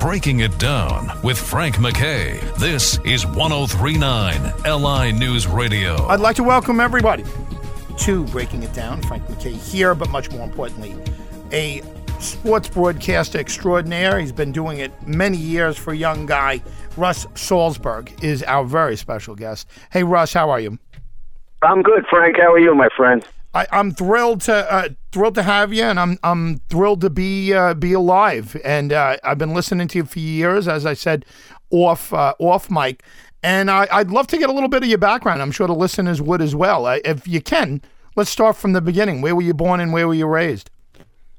Breaking It Down with Frank MacKay. This is 1039 LI News Radio. I'd like to welcome everybody to Breaking It Down. Frank MacKay here, but much more importantly, a sports broadcaster extraordinaire. He's been doing it many years for a young guy. Russ Salzberg is our very special guest. Hey, Russ, how are you? I'm good, Frank. How are you, my friend? I, am thrilled to uh, thrilled to have you, and I'm I'm thrilled to be uh, be alive. And uh, I've been listening to you for years, as I said, off uh, off mic. And I, would love to get a little bit of your background. I'm sure the listeners would as well. if you can, let's start from the beginning. Where were you born and where were you raised?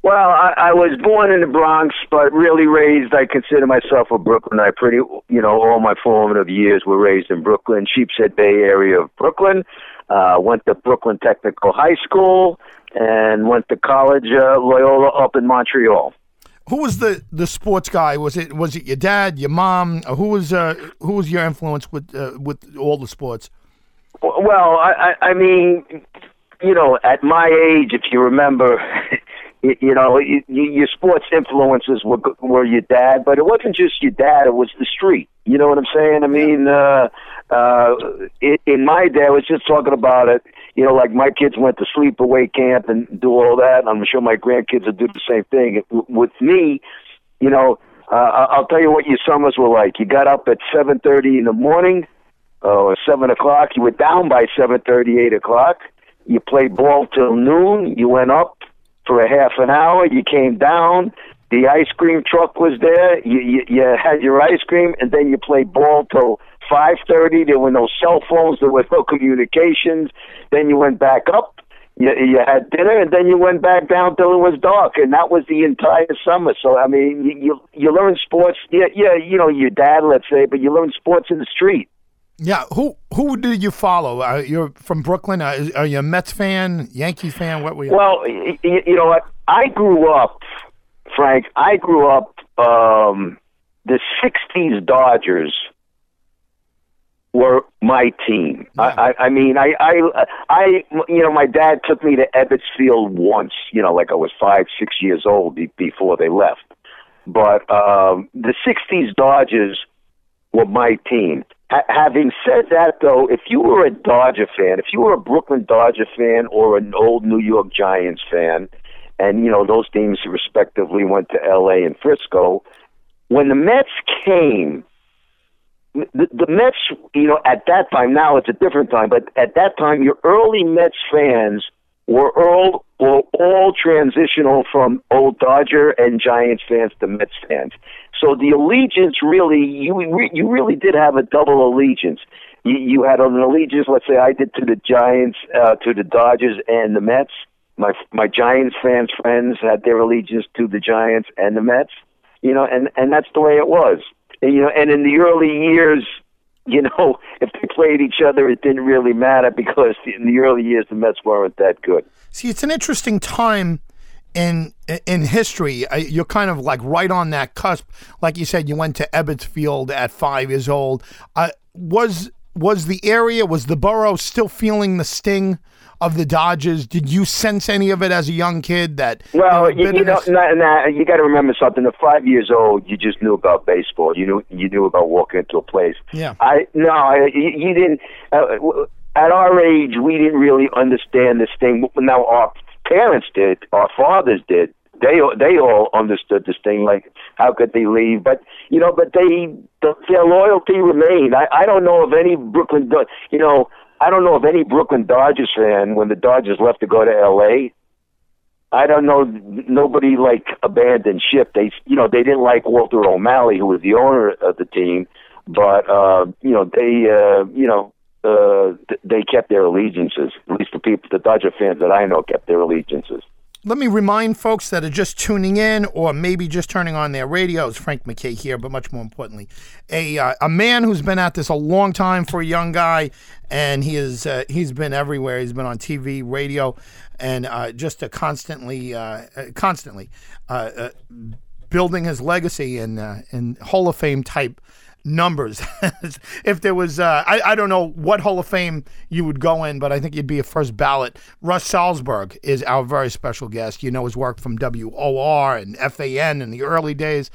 Well, I, I was born in the Bronx, but really raised. I consider myself a Brooklynite. Pretty, you know, all my formative years were raised in Brooklyn, Sheepshead Bay area of Brooklyn. Uh, went to Brooklyn Technical High School and went to college uh, Loyola up in Montreal. Who was the, the sports guy? Was it was it your dad, your mom? Who was uh, who was your influence with uh, with all the sports? Well, I, I I mean, you know, at my age, if you remember, you, you know, you, your sports influences were were your dad, but it wasn't just your dad; it was the street. You know what I'm saying? I mean, uh, uh, it, in my day, I was just talking about it. You know, like my kids went to sleepaway camp and do all that. And I'm sure my grandkids will do the same thing. With me, you know, uh, I'll tell you what your summers were like. You got up at 7:30 in the morning, or seven o'clock. You were down by 7:30, eight o'clock. You played ball till noon. You went up for a half an hour. You came down. The ice cream truck was there. You, you, you had your ice cream, and then you played ball till five thirty. There were no cell phones. There was no communications. Then you went back up. You, you had dinner, and then you went back down till it was dark, and that was the entire summer. So I mean, you you, you learn sports. Yeah, yeah, you know your dad, let's say, but you learn sports in the street. Yeah, who who do you follow? Uh, you're from Brooklyn. Uh, are you a Mets fan, Yankee fan? What were you? Well, you, you know what? I grew up, Frank. I grew up. Um, the '60s Dodgers were my team. Yeah. I, I, I mean, I, I, I, you know, my dad took me to Ebbets Field once. You know, like I was five, six years old be, before they left. But um, the '60s Dodgers were my team. Ha- having said that, though, if you were a Dodger fan, if you were a Brooklyn Dodger fan or an old New York Giants fan, and you know those teams respectively went to L.A. and Frisco, when the Mets came, the, the Mets, you know, at that time. Now it's a different time, but at that time, your early Mets fans were all were all transitional from old Dodger and Giants fans to Mets fans. So the allegiance really, you you really did have a double allegiance. You, you had an allegiance, let's say I did to the Giants, uh, to the Dodgers and the Mets. My my Giants fans friends had their allegiance to the Giants and the Mets. You know, and and that's the way it was. And, you know, and in the early years, you know, if they played each other, it didn't really matter because in the early years the Mets weren't that good. See, it's an interesting time in in history. You're kind of like right on that cusp. Like you said, you went to Ebbets Field at five years old. Uh, was was the area was the borough still feeling the sting of the Dodgers? Did you sense any of it as a young kid? That well, you, you know, nah, nah, you got to remember something. At five years old, you just knew about baseball. You knew you knew about walking into a place. Yeah. I no, I, you, you didn't. Uh, at our age, we didn't really understand this thing. Now our parents did, our fathers did. They they all understood this thing. Like, how could they leave? But you know, but they their loyalty remained. I I don't know of any Brooklyn. You know, I don't know of any Brooklyn Dodgers fan when the Dodgers left to go to L.A. I don't know. Nobody like abandoned ship. They, you know, they didn't like Walter O'Malley, who was the owner of the team, but uh, you know, they, uh, you know, uh, they kept their allegiances. At least the people, the Dodger fans that I know, kept their allegiances. Let me remind folks that are just tuning in or maybe just turning on their radios. Frank MacKay here, but much more importantly, a uh, a man who's been at this a long time for a young guy, and he is uh, he's been everywhere. He's been on TV, radio, and uh, just a constantly uh, uh, constantly uh, building his legacy in in Hall of Fame type numbers. if there was, uh, I, I don't know what Hall of Fame you would go in, but I think you'd be a first ballot. Russ Salzberg is our very special guest. You know his work from WOR and FAN in the early days.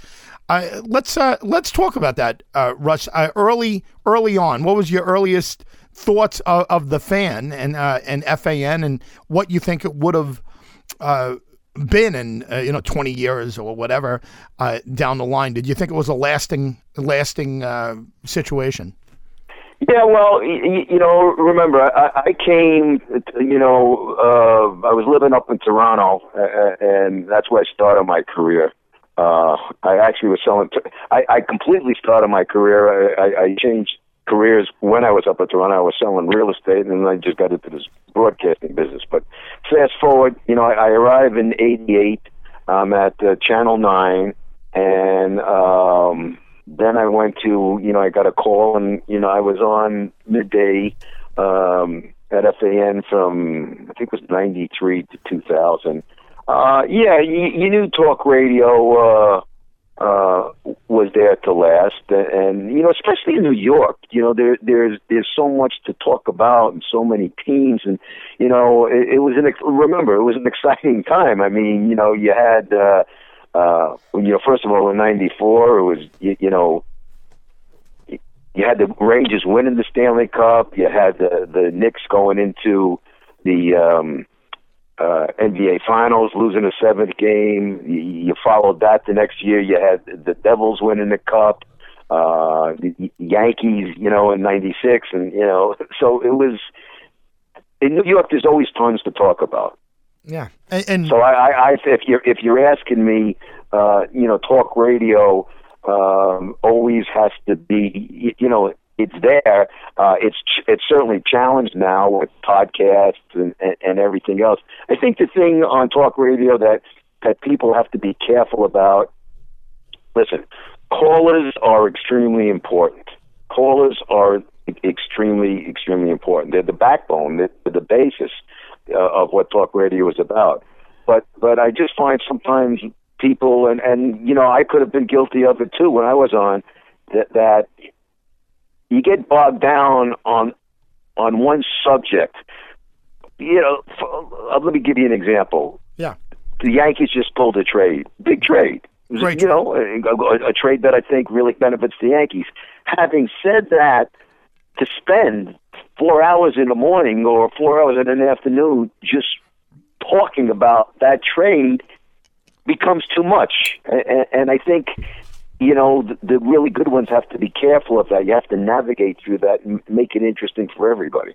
Uh, let's uh, let's talk about that, uh, Russ. Uh, early early on, what was your earliest thoughts of, of the fan and uh, and FAN, and what you think it would have uh, been in you know twenty years or whatever uh, down the line? Did you think it was a lasting lasting uh, situation? Yeah, well, you, you know, remember, I, I came, you know, uh, I was living up in Toronto, uh, and that's where I started my career. Uh, I actually was selling. T- I, I completely started my career. I, I, I changed careers when I was up in Toronto. I was selling real estate, and I just got into this broadcasting business. But fast forward, you know, I, I arrived in '88. I'm at uh, Channel Nine, and um, then I went to, you know, I got a call and, you know, I was on midday um, at FAN from, I think it was 93 to 2000. Uh, yeah, you, you knew talk radio uh, uh, was there to last, and you know, especially in New York, you know, there there's there's so much to talk about and so many teams, and you know, it, it was an remember it was an exciting time. I mean, you know, you had. Uh, uh, you know, first of all, in '94, it was you, you know, you had the Rangers winning the Stanley Cup. You had the the Knicks going into the um, uh, NBA Finals, losing the seventh game. You, you followed that the next year. You had the Devils winning the Cup. Uh, the Yankees, you know, in '96, and you know, so it was in New York. There's always tons to talk about. Yeah, and, and so I, I, I, if you're if you're asking me, uh, you know, talk radio um, always has to be, you know, it's there. Uh, it's ch- it's certainly challenged now with podcasts and, and, and everything else. I think the thing on talk radio that that people have to be careful about. Listen, callers are extremely important. Callers are extremely extremely important. They're the backbone. They're the basis uh, of what talk radio is about. But but I just find sometimes people and and you know I could have been guilty of it too when I was on that that you get bogged down on on one subject. You know, for, uh, let me give you an example. Yeah, the Yankees just pulled a trade, big trade. Was, Great you know, a, a, a trade that I think really benefits the Yankees. Having said that, to spend four hours in the morning or four hours in the afternoon just talking about that trade becomes too much. And, and I think, you know, the, the really good ones have to be careful of that. You have to navigate through that and make it interesting for everybody.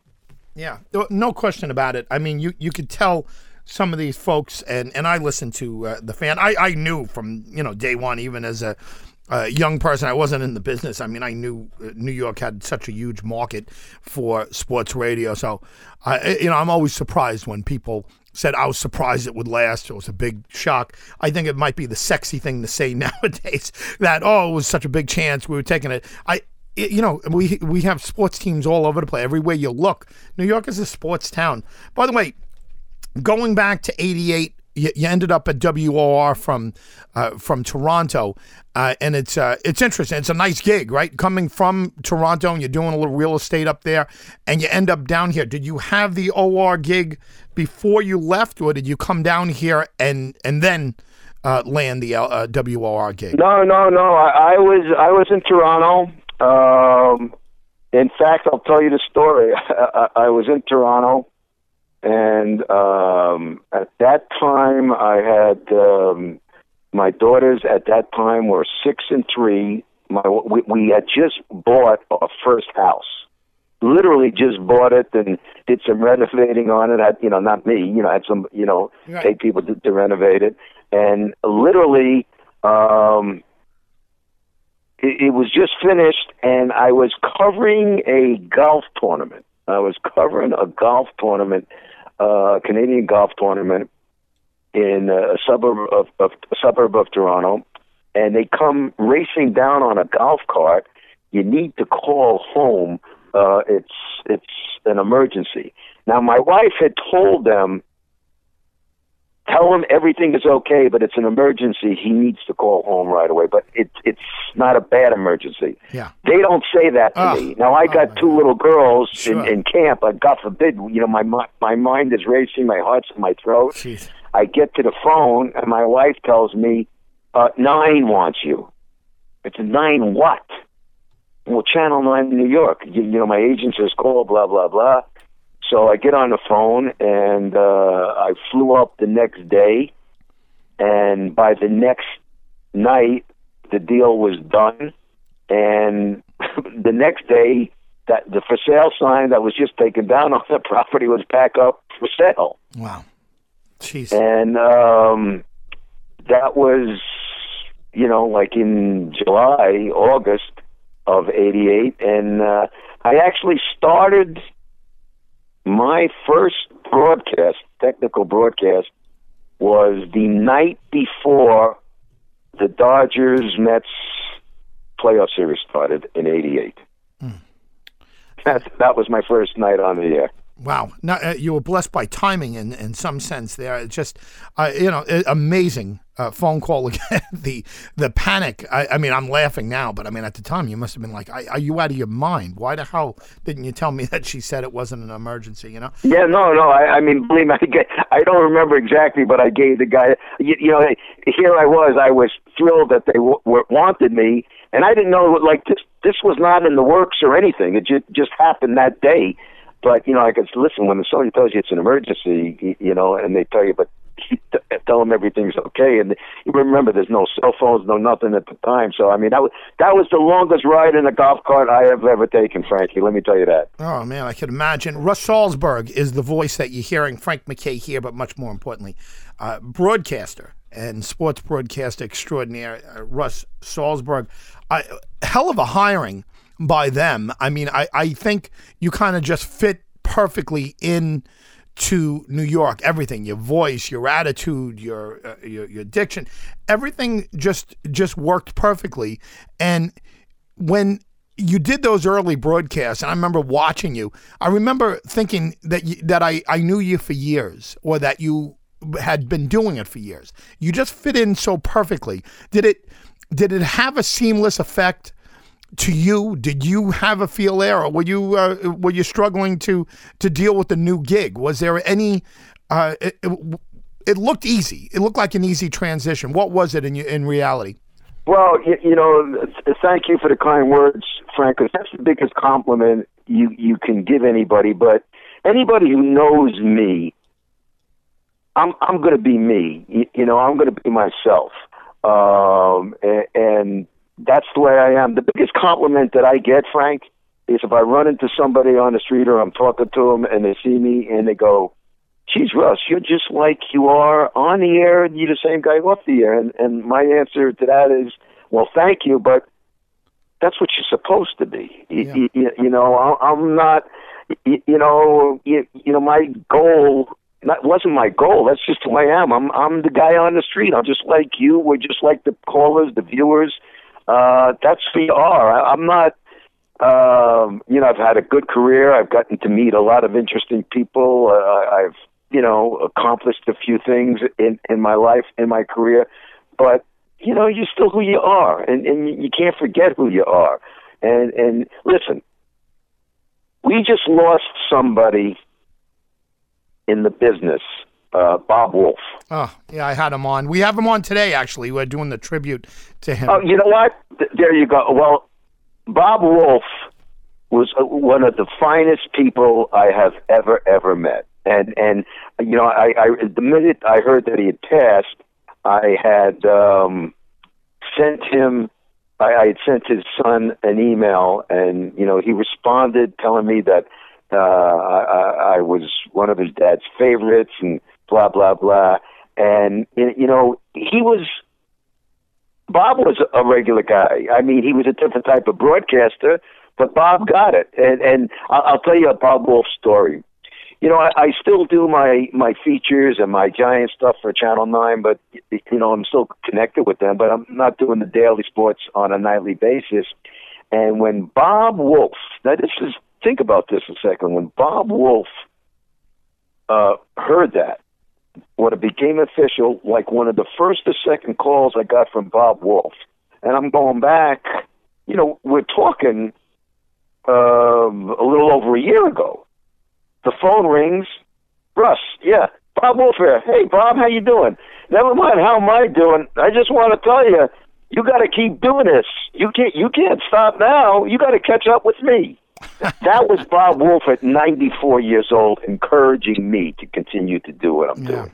Yeah, no question about it. I mean, you you could tell some of these folks, and and I listened to uh, the fan. I I knew from you know day one, even as a uh, young person. I wasn't in the business. I mean, I knew uh, New York had such a huge market for sports radio. So, uh, you know, I'm always surprised when people said I was surprised it would last. It was a big shock. I think it might be the sexy thing to say nowadays that oh, it was such a big chance we were taking it. I. You know, we we have sports teams all over the place. Everywhere you look, New York is a sports town. By the way, going back to '88, you, you ended up at WOR from uh, from Toronto, uh, and it's uh, it's interesting. It's a nice gig, right? Coming from Toronto, and you're doing a little real estate up there, and you end up down here. Did you have the OR gig before you left, or did you come down here and and then? Uh, land the uh, WOR gig? No, no, no. I, I was I was in Toronto. Um, in fact, I'll tell you the story. I, I was in Toronto and um, at that time, I had um, my daughters. At that time, were six and three. My we, we had just bought our first house. Literally just bought it and did some renovating on it. I, you know, not me. You know, I had some you know, right. paid people to, to renovate it, and literally. Um, it, it was just finished, and I was covering a golf tournament. I was covering a golf tournament uh, Canadian golf tournament in a suburb of, of a suburb of Toronto, and they come racing down on a golf cart. You need to call home. Uh, it's it's an emergency. Now, my wife had told them tell him everything is okay, but it's an emergency. He needs to call home right away. But it's it's not a bad emergency. Yeah. They don't say that to oh. me. Now I got oh, two little girls sure. in, in camp. But God forbid, you know, my my mind is racing, my heart's in my throat. Jeez. I get to the phone, and my wife tells me, uh, Nine wants you. It's nine what? Well, Channel Nine in New York. You, you know, my agent says call, blah blah blah. So I get on the phone and uh, I flew up the next day, and by the next night, the deal was done, and the next day, that the for sale sign that was just taken down on the property was back up for sale. Wow. Jeez. And um, that was, you know, like in July, August of '88, and uh, I actually started my first broadcast, technical broadcast, was the night before the Dodgers Mets playoff series started in '88. Hmm. That that was my first night on the air. Wow, no, uh, you were blessed by timing in, in some sense there. It's just, uh, you know, amazing uh, phone call again. the the panic. I, I, mean, I'm laughing now, but I mean, at the time, you must have been like, "Are you out of your mind? Why the hell didn't you tell me that she said it wasn't an emergency?" You know? Yeah, no, no. I, I mean, believe me, I, I don't remember exactly, but I gave the guy. You, you know, here I was. I was thrilled that they w- wanted me, and I didn't know like this. This was not in the works or anything. It just just happened that day but you know, I could listen when somebody tells you it's an emergency, you know, and they tell you, but tell them everything's okay. And remember, there's no cell phones, no nothing at the time. So I mean, that was that was the longest ride in a golf cart I have ever taken, Frankie. Let me tell you that. Oh man, I can imagine. Russ Salzberg is the voice that you're hearing. Frank MacKay here, but much more importantly, uh, broadcaster and sports broadcaster extraordinaire, uh, Russ Salzberg. Uh, hell of a hiring by them. I mean, I, I think you kind of just fit perfectly in to New York. Everything, your voice, your attitude, your, uh, your your diction, everything just just worked perfectly. And when you did those early broadcasts, and I remember watching you. I remember thinking that you, that I, I knew you for years, or that you had been doing it for years. You just fit in so perfectly. Did it did it have a seamless effect to you? Did you have a feel there, or were you uh, were you struggling to to deal with the new gig? Was there any? Uh, it, it, it, looked easy. It looked like an easy transition. What was it in in reality? Well, you, you know, thank you for the kind words, Frank. Because that's the biggest compliment you you can give anybody. But anybody who knows me, I'm I'm going to be me. You, you know, I'm going to be myself. Um, and, and that's the way I am. The biggest compliment that I get, Frank, is if I run into somebody on the street or I'm talking to them and they see me and they go, "Geez, Russ, you're just like you are on the air. And you're the same guy off the air." And and my answer to that is, "Well, thank you, but that's what you're supposed to be. Yeah. You, you, you know, I'm not. You, you know, you, you know, my goal that wasn't my goal. That's just who I am. I'm I'm the guy on the street. I'm just like you. We're just like the callers, the viewers uh, that's are. I, I'm not. Um, you know, I've had a good career. I've gotten to meet a lot of interesting people. Uh, I've, you know, accomplished a few things in in my life, in my career. But you know, you're still who you are, and and you can't forget who you are. And and listen, we just lost somebody in the business uh, Bob Wolff. Oh, yeah, I had him on. We have him on today, actually. We're doing the tribute to him. Oh, you know what? There you go. Well, Bob Wolff was uh, one of the finest people I have ever, ever met. And, and you know, I, I the minute I heard that he had passed, I had um, sent him I, I had sent his son an email, and you know he responded telling me that uh, I, I was one of his dad's favorites, and blah blah blah. And you know, he was Bob was a regular guy. I mean, he was a different type of broadcaster, but Bob got it. And and I'll tell you a Bob Wolff story. You know, I, I still do my my features and my giant stuff for Channel Nine, but you know, I'm still connected with them. But I'm not doing the daily sports on a nightly basis. And when Bob Wolff, now this is think about this a second. When Bob Wolff uh, heard that, when it became official, like one of the first or second calls I got from Bob Wolff, and I'm going back, you know, we're talking um, a little over a year ago. The phone rings, Russ, yeah, Bob Wolff here. Hey, Bob, how you doing? Never mind how am I doing. I just want to tell you, you got to keep doing this. You can't you can't stop now. You got to catch up with me. That was Bob Wolff at 94 years old, encouraging me to continue to do what I'm Yeah. doing.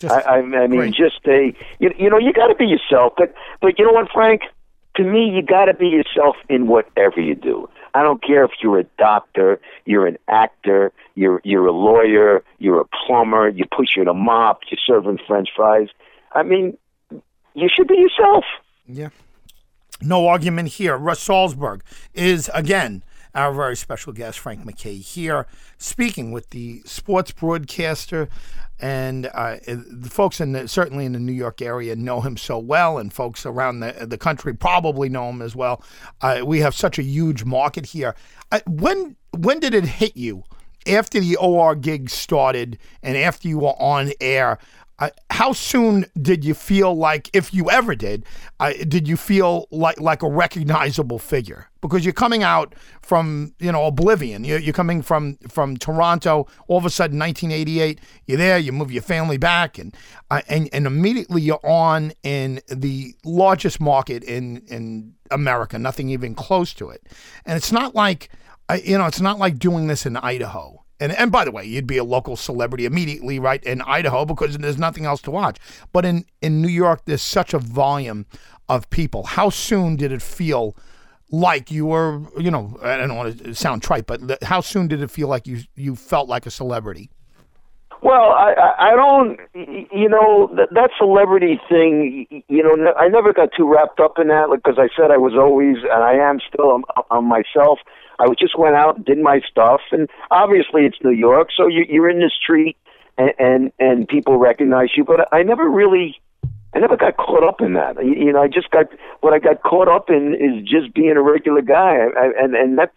Just, I, I, mean, great. just stay. You, you know, you got to be yourself. But but you know what, Frank? To me, you got to be yourself in whatever you do. I don't care if you're a doctor, you're an actor, you're you're a lawyer, you're a plumber, you're pushing a mop, you're serving French fries. I mean, you should be yourself. Yeah. No argument here. Russ Salzberg is, again, our very special guest, Frank MacKay, here speaking with the sports broadcaster. And uh, the folks in the, certainly in the New York area know him so well, and folks around the, the country probably know him as well. Uh, we have such a huge market here. Uh, when when did it hit you after the OR gig started and after you were on air? Uh, how soon did you feel like, if you ever did, uh, did you feel like like a recognizable figure? Because you're coming out from you know oblivion. You're, you're coming from from Toronto. All of a sudden, 1988, you're there. You move your family back, and uh, and and immediately you're on in the largest market in in America. Nothing even close to it. And it's not like you know, it's not like doing this in Idaho. And and by the way, you'd be a local celebrity immediately, right, in Idaho because there's nothing else to watch. But in in New York, there's such a volume of people. How soon did it feel like you were, you know, I don't want to sound trite, but how soon did it feel like you you felt like a celebrity? Well, I, I don't, you know, that, celebrity thing, you know, I never got too wrapped up in that because I said I was always, and I am still on, on myself. I just went out and did my stuff, and obviously it's New York, so you, you're in the street and, and and people recognize you. But I never really, I never got caught up in that. You, know, I just got what I got caught up in is just being a regular guy, and and that's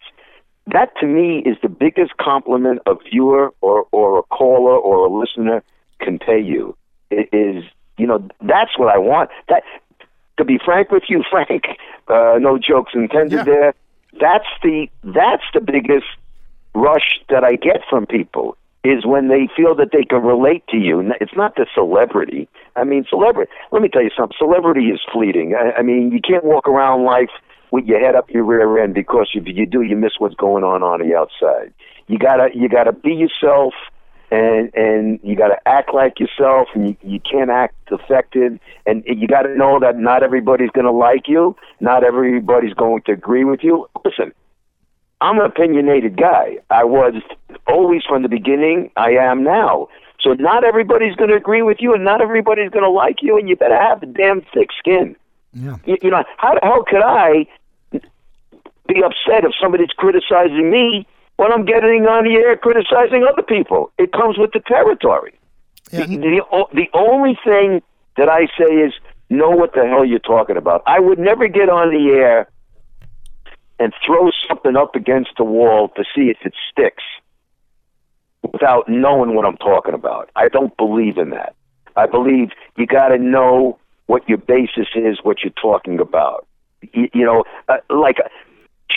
that to me is the biggest compliment a viewer or or a caller or a listener can pay you. It is you know that's what I want. That to be frank with you, Frank, uh, no jokes intended Yeah. there. That's the that's the biggest rush that I get from people is when they feel that they can relate to you. It's not the celebrity. I mean, celebrity. Let me tell you something. Celebrity is fleeting. I, I mean, you can't walk around life with your head up your rear end because if you do, you miss what's going on on the outside. You gotta you gotta be yourself, and and you gotta act like yourself, and you you can't act affected, and you gotta know that not everybody's gonna like you, not everybody's going to agree with you. Listen, I'm an opinionated guy. I was always from the beginning. I am now. So not everybody's going to agree with you, and not everybody's going to like you, and you better have the damn thick skin. Yeah. You, you know how the hell could I be upset if somebody's criticizing me when I'm getting on the air criticizing other people? It comes with the territory. Yeah, The, the, the only thing that I say is know what the hell you're talking about. I would never get on the air and throw something up against the wall to see if it sticks without knowing what I'm talking about. I don't believe in that. I believe you got to know what your basis is, what you're talking about. You, you know, uh, like,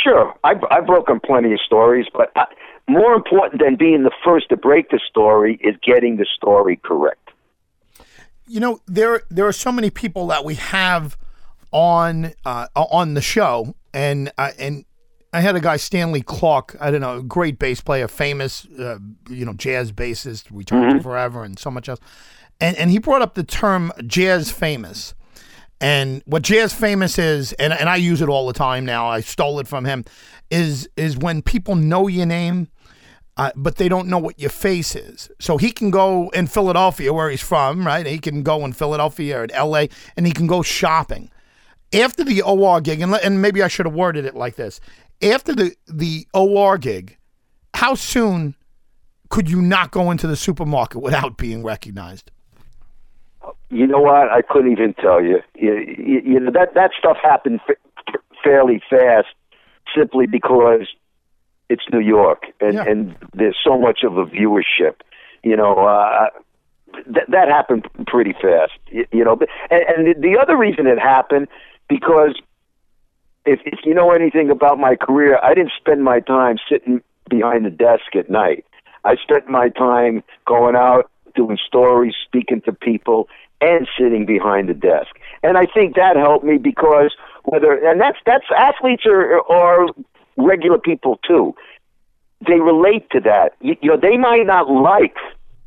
sure, I've, I've broken plenty of stories, but I, more important than being the first to break the story is getting the story correct. you know there there are so many people that we have on uh, on the show, and uh, and I had a guy Stanley Clarke. I don't know, great bass player, famous, uh, you know, jazz bassist, Return to Forever, and so much else. And and he brought up the term jazz famous. And what jazz famous is, and, and I use it all the time now. I stole it from him. Is is when people know your name, uh, but they don't know what your face is. So he can go in Philadelphia, where he's from, right? He can go in Philadelphia or in L.A. and he can go shopping. After the OR gig, and, and maybe I should have worded it like this: after the the OR gig, how soon could you not go into the supermarket without being recognized? You know what? I couldn't even tell you. You, you, you know that that stuff happened fa- fairly fast, simply because it's New York and Yeah. and there's so much of a viewership. You know, uh, that that happened pretty fast. You, you know, and, and the, the other reason it happened because if if you know anything about my career, I didn't spend my time sitting behind the desk at night. I spent my time going out, doing stories, speaking to people, and sitting behind the desk. And I think that helped me because whether and that's that's athletes are are regular people too. They relate to that. You, you know, they might not like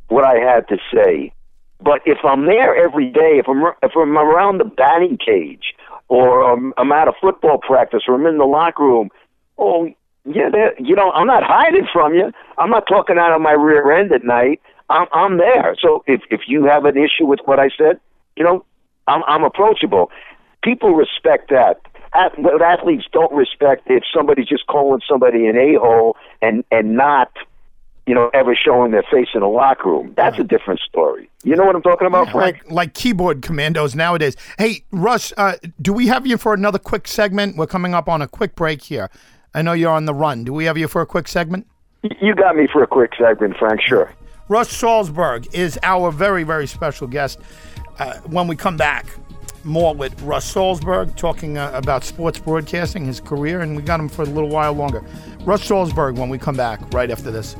what I had to say, but if I'm there every day, if I'm if I'm around the batting cage, or um, I'm at a football practice, or I'm in the locker room, oh yeah, you know, I'm not hiding from you. I'm not talking out of my rear end at night. I'm I'm there. So if if you have an issue with what I said, you know, I'm I'm approachable. People respect that. What athletes don't respect if somebody's just calling somebody an a hole and and not you know, ever showing their face in a locker room. That's a different story. You know what I'm talking about, Frank? Like, like keyboard commandos nowadays. Hey, Russ, uh, do we have you for another quick segment? We're coming up on a quick break here. I know you're on the run. Do we have you for a quick segment? You got me for a quick segment, Frank. Sure. Russ Salzberg is our very, very special guest. Uh, when we come back, more with Russ Salzberg talking uh, about sports broadcasting, his career, and we got him for a little while longer. Russ Salzberg when we come back right after this.